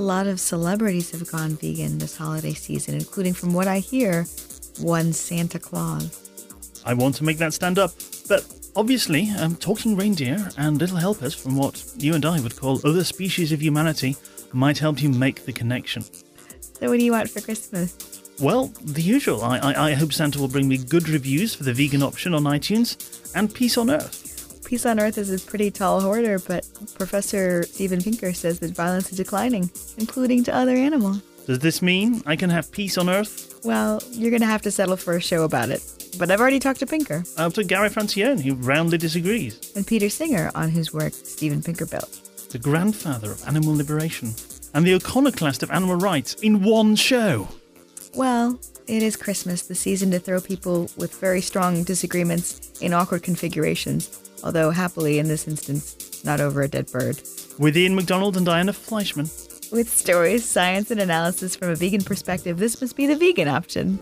a lot of celebrities have gone vegan this holiday season, including, from what I hear, one Santa Claus. I want to make that stand up, but obviously, um, talking reindeer and little helpers from what you and I would call other species of humanity might help you make the connection. So, what do you want for Christmas? Well, the usual. I, I, I hope Santa will bring me good reviews for the vegan option on iTunes and peace on Earth. Peace on Earth is a pretty tall order, but Professor Steven Pinker says that violence is declining, including to other animals. Does this mean I can have peace on Earth? Well, you're going to have to settle for a show about it. But I've already talked to Pinker. Up to Gary Francione, who roundly disagrees. And Peter Singer, on whose work Steven Pinker built. The grandfather of animal liberation and the iconoclast of animal rights in one show. Well, it is Christmas, the season to throw people with very strong disagreements in awkward configurations although happily in this instance, not over a dead bird. With Ian McDonald and Diana Fleischman. With stories, science, and analysis from a vegan perspective, this must be the vegan option.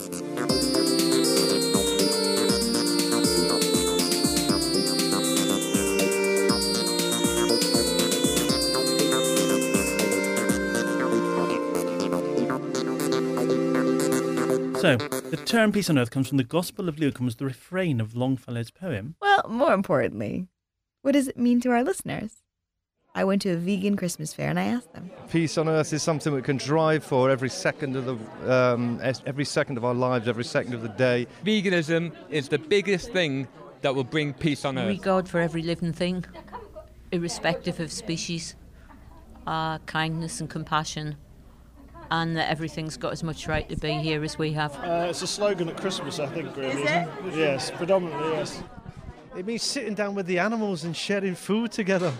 The term peace on earth comes from the Gospel of Luke and was the refrain of Longfellow's poem. Well, more importantly, what does it mean to our listeners? I went to a vegan Christmas fair and I asked them. Peace on earth is something we can drive for every second of the um, every second of our lives, every second of the day. Veganism is the biggest thing that will bring peace on earth. Regard for every living thing, irrespective of species, uh, kindness and compassion and that everything's got as much right to be here as we have. Uh, it's a slogan at Christmas, I think, really. Is it? Yes, predominantly, yes. It means sitting down with the animals and sharing food together.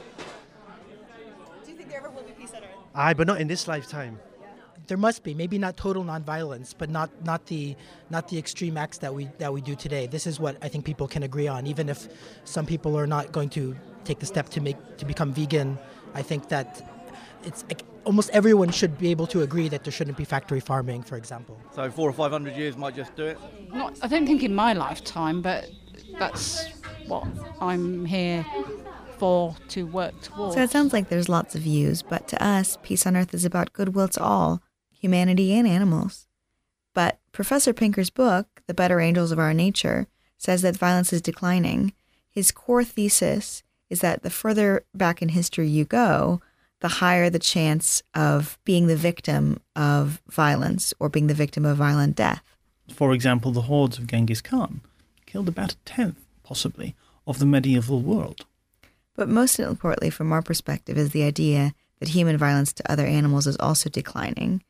Do you think there ever will be peace on earth? Aye, but not in this lifetime. There must be, maybe not total nonviolence, but not, not the not the extreme acts that we that we do today. This is what I think people can agree on, even if some people are not going to take the step to make to become vegan. I think that it's almost everyone should be able to agree that there shouldn't be factory farming, for example. So four or five hundred years might just do it. Not, I don't think in my lifetime, but that's what I'm here for to work towards. So it sounds like there's lots of views, but to us, peace on earth is about goodwill to all, humanity and animals. But Professor Pinker's book, The Better Angels of Our Nature, says that violence is declining. His core thesis is that the further back in history you go, the higher the chance of being the victim of violence or being the victim of violent death. For example, the hordes of Genghis Khan killed about a tenth, possibly, of the medieval world. But most importantly, from our perspective, is the idea that human violence to other animals is also declining.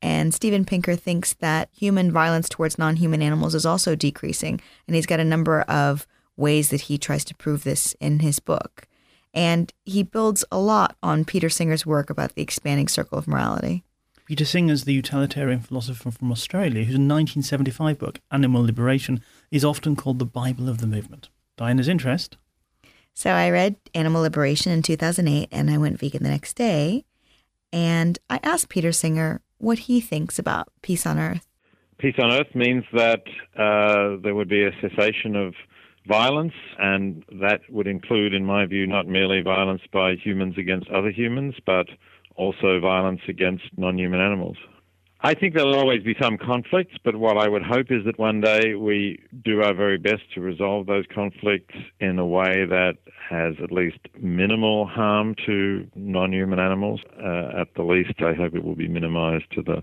And Steven Pinker thinks that human violence towards non human animals is also decreasing. And he's got a number of ways that he tries to prove this in his book. And he builds a lot on Peter Singer's work about the expanding circle of morality. Peter Singer's the utilitarian philosopher from Australia, whose 1975 book, Animal Liberation, is often called the Bible of the movement. Diana's interest? So I read Animal Liberation in 2008 and I went vegan the next day. And I asked Peter Singer what he thinks about peace on earth. Peace on earth means that uh, there would be a cessation of violence, and that would include, in my view, not merely violence by humans against other humans, but also violence against non human animals. I think there'll always be some conflicts, but what I would hope is that one day we do our very best to resolve those conflicts in a way that has at least minimal harm to non human animals. Uh, at the least, I hope it will be minimized to the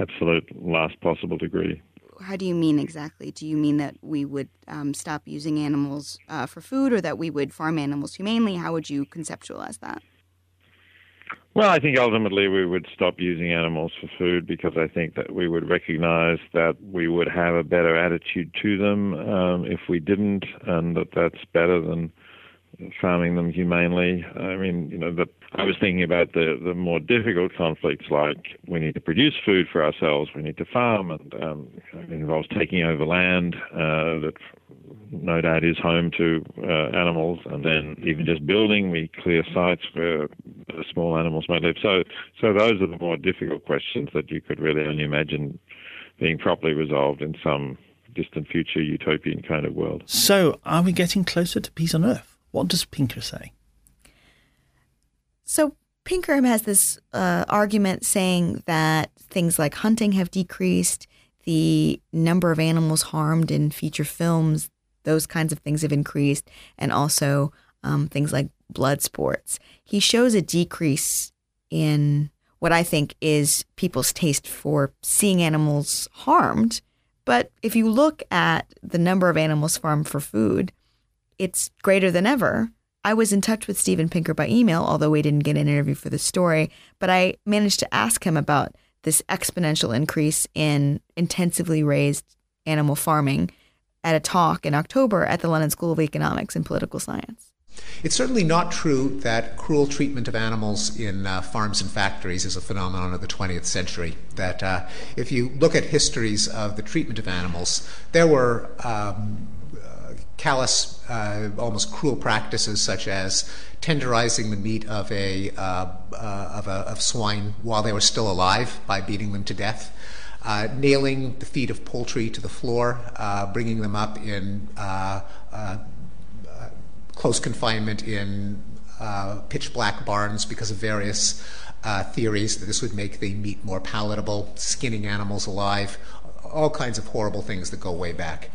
absolute last possible degree how do you mean exactly? Do you mean that we would um, stop using animals uh, for food or that we would farm animals humanely? How would you conceptualize that? Well, I think ultimately we would stop using animals for food because I think that we would recognize that we would have a better attitude to them um, if we didn't, and that that's better than farming them humanely. I mean, you know, the, I was thinking about the, the more difficult conflicts like we need to produce food for ourselves, we need to farm, and um, it involves taking over land uh, that no doubt is home to uh, animals, and then even just building, we clear sites where small animals might live. So, so those are the more difficult questions that you could really only imagine being properly resolved in some distant future utopian kind of world. So, are we getting closer to peace on Earth? What does Pinker say? So, Pinker has this uh, argument saying that things like hunting have decreased, the number of animals harmed in feature films, those kinds of things have increased, and also um, things like blood sports. He shows a decrease in what I think is people's taste for seeing animals harmed. But if you look at the number of animals farmed for food, it's greater than ever. I was in touch with Steven Pinker by email, although we didn't get an interview for the story, but I managed to ask him about this exponential increase in intensively raised animal farming at a talk in October at the London School of Economics and Political Science. It's certainly not true that cruel treatment of animals in uh, farms and factories is a phenomenon of the 20th century. That uh, if you look at histories of the treatment of animals, there were um, callous, uh, almost cruel practices such as tenderizing the meat of a, uh, uh, of, a of swine while they were still alive by beating them to death. Uh, nailing the feet of poultry to the floor, uh, bringing them up in uh, close confinement in uh, pitch black barns because of various uh, theories that this would make the meat more palatable, skinning animals alive, all kinds of horrible things that go way back.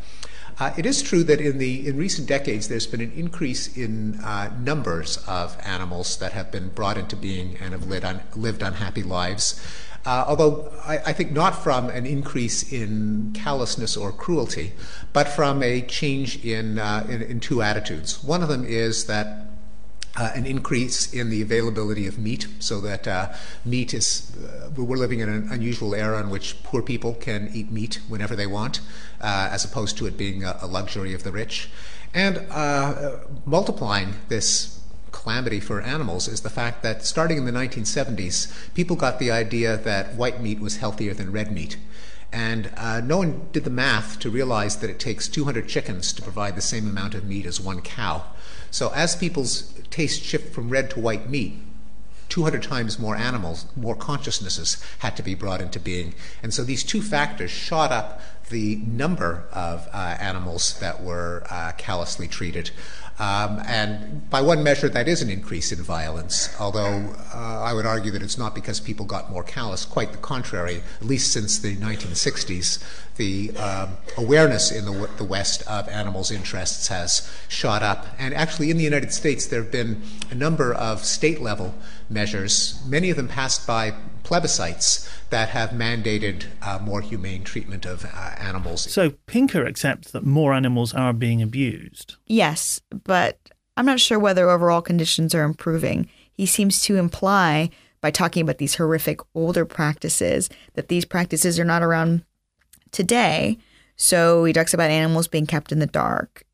Uh, it is true that in the in recent decades there's been an increase in uh, numbers of animals that have been brought into being and have lived, un, lived unhappy lives. Uh, although I, think not from an increase in callousness or cruelty, but from a change in, two attitudes. One of them is that uh, an increase in the availability of meat, so that uh, meat is, uh, we're living in an unusual era in which poor people can eat meat whenever they want, uh, as opposed to it being a, a luxury of the rich. And multiplying this calamity for animals is the fact that starting in the 1970s, people got the idea that white meat was healthier than red meat. And uh, no one did the math to realize that it takes 200 chickens to provide the same amount of meat as one cow. So as people's taste shift from red to white meat, 200 times more animals, more consciousnesses had to be brought into being. And so these two factors shot up the number of uh, animals that were uh, callously treated. Um, and by one measure, that is an increase in violence, although uh, I would argue that it's not because people got more callous. Quite the contrary, at least since the 1960s, the um, awareness in the, the, West of animals' interests has shot up. And actually, in the United States, there have been a number of state level measures, many of them passed by plebiscites, that have mandated uh, more humane treatment of uh, animals. So Pinker accepts that more animals are being abused. Yes, but I'm not sure whether overall conditions are improving. He seems to imply by talking about these horrific older practices that these practices are not around today. So he talks about animals being kept in the dark.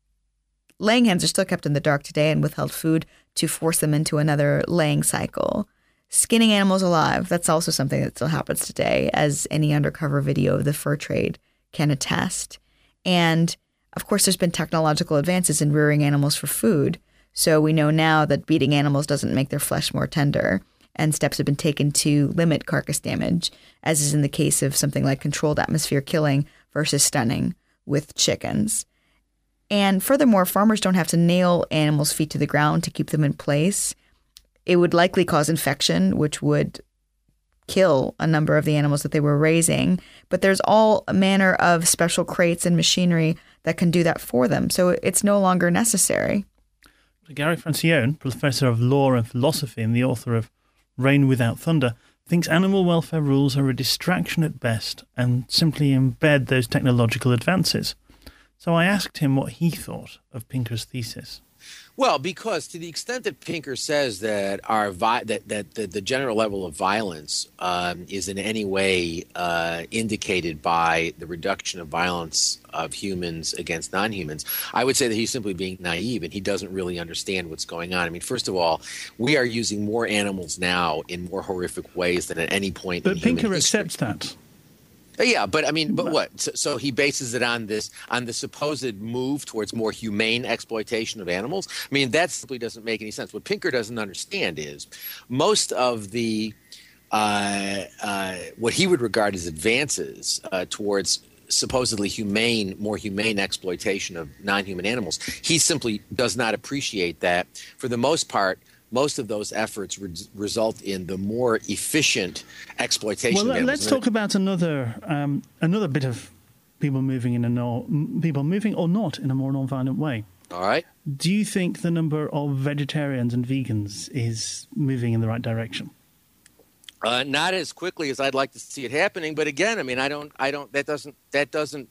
Laying hens are still kept in the dark today and withheld food to force them into another laying cycle. Skinning animals alive, that's also something that still happens today, as any undercover video of the fur trade can attest. And of course, there's been technological advances in rearing animals for food. So we know now that beating animals doesn't make their flesh more tender and steps have been taken to limit carcass damage, as is in the case of something like controlled atmosphere killing versus stunning with chickens. And furthermore, farmers don't have to nail animals' feet to the ground to keep them in place. It would likely cause infection, which would kill a number of the animals that they were raising. But there's all manner of special crates and machinery that can do that for them. So it's no longer necessary. Gary Francione, professor of law and philosophy and the author of Rain Without Thunder, thinks animal welfare rules are a distraction at best and simply embed those technological advances. So I asked him what he thought of Pinker's thesis. Well, because to the extent that Pinker says that our vi- that, that, that the general level of violence um, is in any way uh, indicated by the reduction of violence of humans against non-humans, I would say that he's simply being naive and he doesn't really understand what's going on. I mean, first of all, we are using more animals now in more horrific ways than at any point. In the past. But Pinker accepts that. Yeah, but I mean, but what? So, so, he bases it on this on the supposed move towards more humane exploitation of animals. I mean, that simply doesn't make any sense. What Pinker doesn't understand is most of the uh, uh, what he would regard as advances uh, towards supposedly humane, more humane exploitation of non-human animals. He simply does not appreciate that. For the most part, most of those efforts re- result in the more efficient exploitation. Well, let's talk about another um, another bit of people moving in a no, people moving or not in a more non-violent way. All right. Do you think the number of vegetarians and vegans is moving in the right direction? Uh, not as quickly as I'd like to see it happening, but again, I mean, I don't, I don't. That doesn't, that doesn't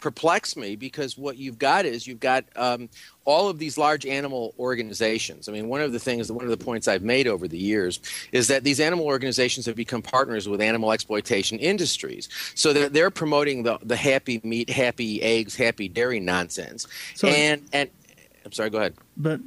perplex me because what you've got is you've got um, all of these large animal organizations. I mean, one of the things, one of the points I've made over the years is that these animal organizations have become partners with animal exploitation industries. So they're, they're promoting the, the happy meat, happy eggs, happy dairy nonsense. So- and, and, I'm sorry, go ahead. But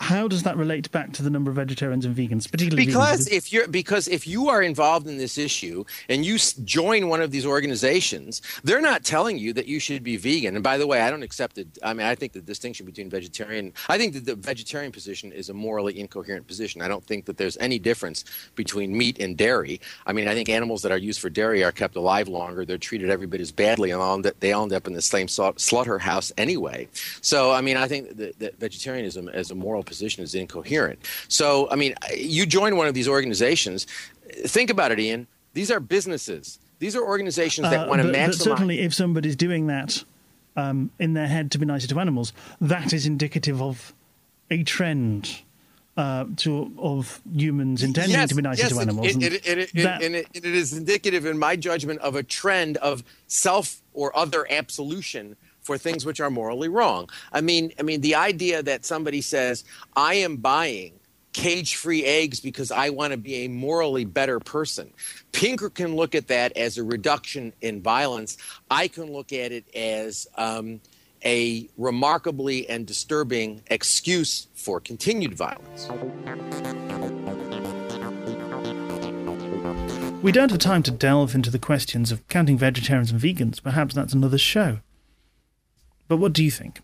how does that relate back to the number of vegetarians and vegans, particularly because vegans? if you're because if you are involved in this issue and you join one of these organizations they're not telling you that you should be vegan. And by the way i don't accept it i mean i think the distinction between vegetarian i think that the vegetarian position is a morally incoherent position. I don't think that there's any difference between meat and dairy. I mean i think animals that are used for dairy are kept alive longer. They're treated every bit as badly and they all end up in the same slaughterhouse anyway. So i mean i think that, that vegetarianism as a moral position is incoherent. So i mean you join one of these organizations. Think about it ian. These are businesses. These are organizations that Uh, want to but, but certainly, if somebody's doing that um, in their head to be nicer to animals, that is indicative of a trend. Uh, to of humans intending yes, to be nicer yes, to animals, It, it, it, that- and it, it is indicative, in my judgment, of a trend of self or other absolution for things which are morally wrong. I mean, I mean, the idea that somebody says, "I am buying." Cage-free eggs because I want to be a morally better person. Pinker can look at that as a reduction in violence. I can look at it as um, a remarkably and disturbing excuse for continued violence. we don't have time to delve into the questions of counting vegetarians and vegans. Perhaps that's another show. But what do you think?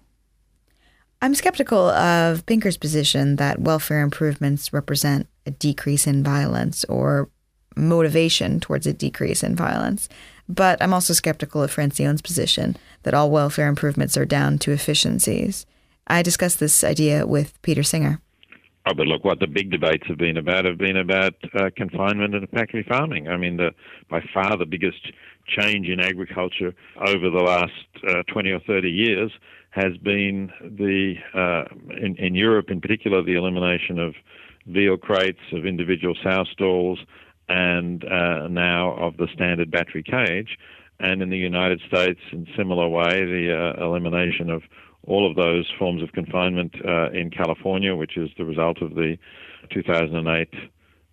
I'm skeptical of Pinker's position that welfare improvements represent a decrease in violence or motivation towards a decrease in violence. But I'm also skeptical of Francione's position that all welfare improvements are down to efficiencies. I discussed this idea with Peter Singer. Oh, but look, what the big debates have been about have been about uh, confinement and factory farming. I mean, the, by far the biggest change in agriculture over the last uh, 20 or 30 years has been the, uh, in, in Europe in particular, the elimination of veal crates, of individual sow stalls, and uh, now of the standard battery cage. And in the United States, in similar way, the uh, elimination of all of those forms of confinement uh, in California, which is the result of the 2008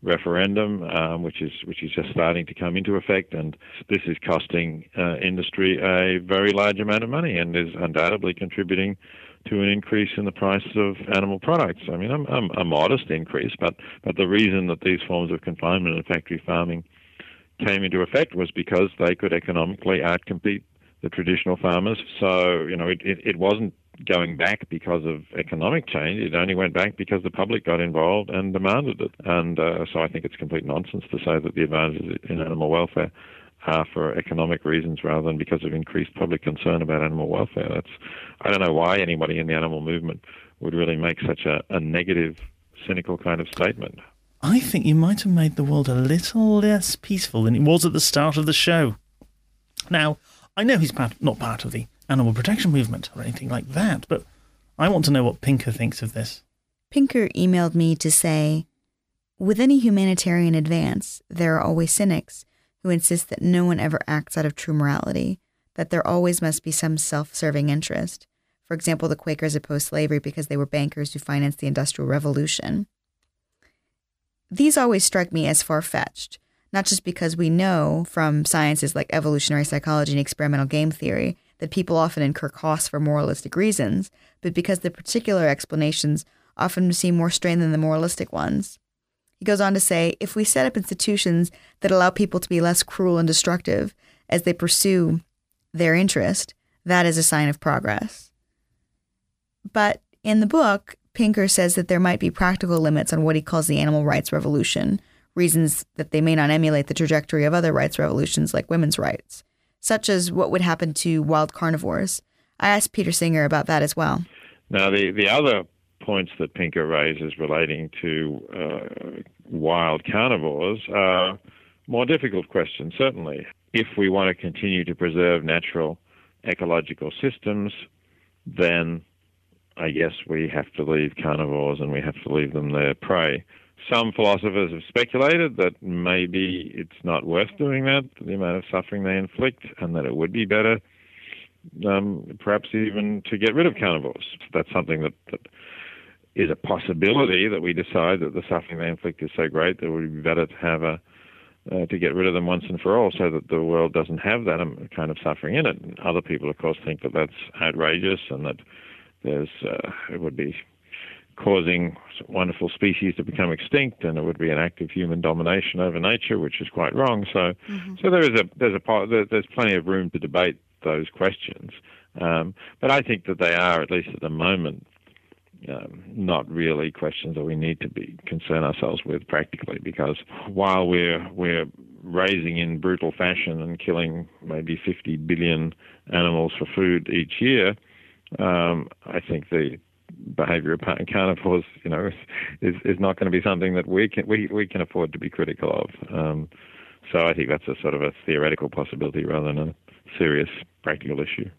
referendum, um, which is which is just starting to come into effect, and this is costing uh, industry a very large amount of money, and is undoubtedly contributing to an increase in the price of animal products. I mean, a, a, modest increase, but but the reason that these forms of confinement and factory farming came into effect was because they could economically outcompete the traditional farmers. So, you know, it, it, it wasn't going back because of economic change. It only went back because the public got involved and demanded it. And uh, so I think it's complete nonsense to say that the advantages in animal welfare are for economic reasons rather than because of increased public concern about animal welfare. That's I don't know why anybody in the animal movement would really make such a, a negative, cynical kind of statement. I think you might have made the world a little less peaceful than it was at the start of the show. Now, I know he's part, not part of the animal protection movement or anything like that, but I want to know what Pinker thinks of this. Pinker emailed me to say, with any humanitarian advance, there are always cynics who insist that no one ever acts out of true morality, that there always must be some self serving interest. For example, the Quakers opposed slavery because they were bankers who financed the Industrial Revolution. These always strike me as far fetched, not just because we know from sciences like evolutionary psychology and experimental game theory that people often incur costs for moralistic reasons, but because the particular explanations often seem more strained than the moralistic ones. He goes on to say if we set up institutions that allow people to be less cruel and destructive as they pursue their interest, that is a sign of progress. But in the book, Pinker says that there might be practical limits on what he calls the animal rights revolution, reasons that they may not emulate the trajectory of other rights revolutions like women's rights, such as what would happen to wild carnivores. I asked Peter Singer about that as well. Now, the, the other points that Pinker raises relating to uh, wild carnivores are more difficult questions, certainly. If we want to continue to preserve natural ecological systems, then I guess we have to leave carnivores and we have to leave them their prey. Some philosophers have speculated that maybe it's not worth doing that, the amount of suffering they inflict, and that it would be better, um, perhaps even to get rid of carnivores. That's something that, that is a possibility that we decide that the suffering they inflict is so great that it would be better to have a uh, to get rid of them once and for all, so that the world doesn't have that um, kind of suffering in it. And other people, of course, think that that's outrageous and that there's uh, it would be causing wonderful species to become extinct, and it would be an act of human domination over nature, which is quite wrong. So, mm-hmm. so there is a there's a there's plenty of room to debate those questions. Um, but I think that they are, at least at the moment, um, not really questions that we need to be concern ourselves with practically, because while we're we're raising in brutal fashion and killing maybe 50 billion animals for food each year, um, I think the behaviour of carnivores, you know, is is not going to be something that we can we we can afford to be critical of. Um, so I think that's a sort of a theoretical possibility rather than a serious practical issue.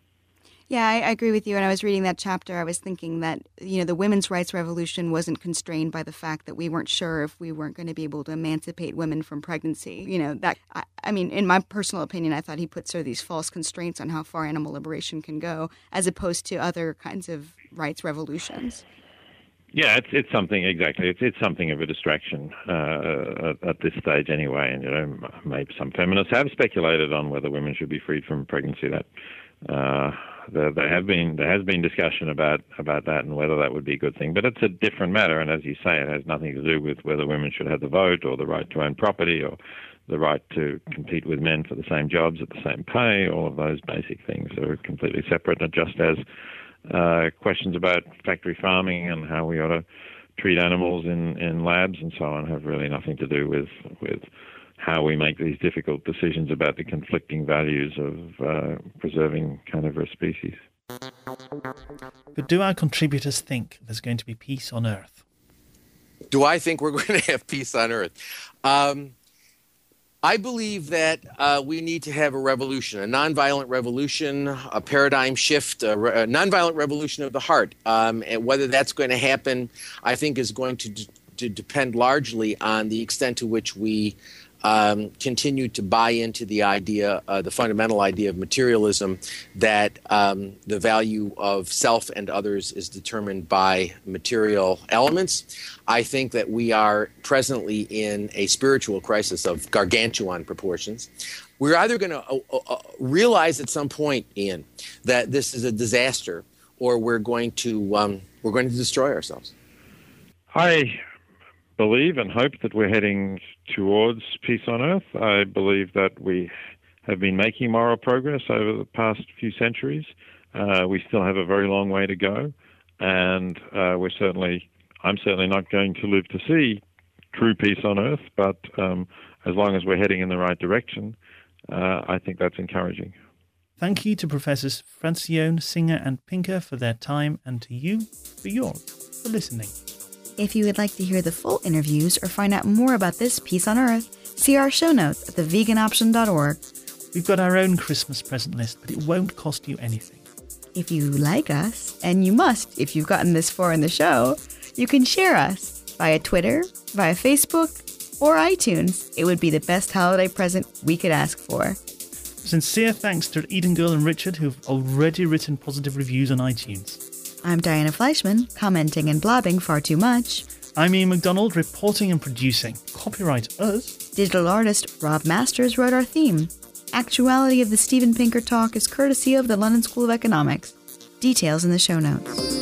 Yeah, I, I, agree with you. And I was reading that chapter, I was thinking that, you know, the women's rights revolution wasn't constrained by the fact that we weren't sure if we weren't going to be able to emancipate women from pregnancy. You know, that, I, I mean, in my personal opinion, I thought he put sort of these false constraints on how far animal liberation can go, as opposed to other kinds of rights revolutions. Yeah, it's it's something exactly. It's it's something of a distraction uh, at, at, this stage anyway. And you know, maybe some feminists have speculated on whether women should be freed from pregnancy. That uh, there, there have been there has been discussion about about that and whether that would be a good thing. But it's a different matter, and as you say, it has nothing to do with whether women should have the vote or the right to own property or the right to compete with men for the same jobs at the same pay. All of those basic things are completely separate, and just as uh, questions about factory farming and how we ought to treat animals in, in labs and so on have really nothing to do with with how we make these difficult decisions about the conflicting values of uh, preserving carnivorous species. But do our contributors think there's going to be peace on Earth? Do I think we're going to have peace on Earth? Um, I believe that uh, we need to have a revolution, a nonviolent revolution, a paradigm shift, a, re- a nonviolent revolution of the heart. Um, and whether that's going to happen, I think, is going to, d- to depend largely on the extent to which we um, continued to buy into the idea, uh, the fundamental idea of materialism, that um, the value of self and others is determined by material elements. I think that we are presently in a spiritual crisis of gargantuan proportions. We're either going to uh, uh, uh, realize at some point, Ian, that this is a disaster, or we're going to um, we're going to destroy ourselves. I believe and hope that we're heading towards peace on earth. I believe that we have been making moral progress over the past few centuries. Uh, we still have a very long way to go, and uh, we're certainly, I'm certainly not going to live to see true peace on earth. But um, as long as we're heading in the right direction, uh, I think that's encouraging. Thank you to Professors Francione, Singer, and Pinker for their time, and to you for yours for listening. If you would like to hear the full interviews or find out more about this piece on earth, see our show notes at theveganoption.org. We've got our own Christmas present list, but it won't cost you anything. If you like us, and you must if you've gotten this far in the show, you can share us via Twitter, via Facebook, or iTunes. It would be the best holiday present we could ask for. Sincere thanks to Eden Girl and Richard who've already written positive reviews on iTunes. I'm Diana Fleischman, commenting and blabbing far too much. I'm Ian McDonald, reporting and producing. Copyright us. Digital artist Rob Masters wrote our theme. Actuality of the Steven Pinker talk is courtesy of the London School of Economics. Details in the show notes.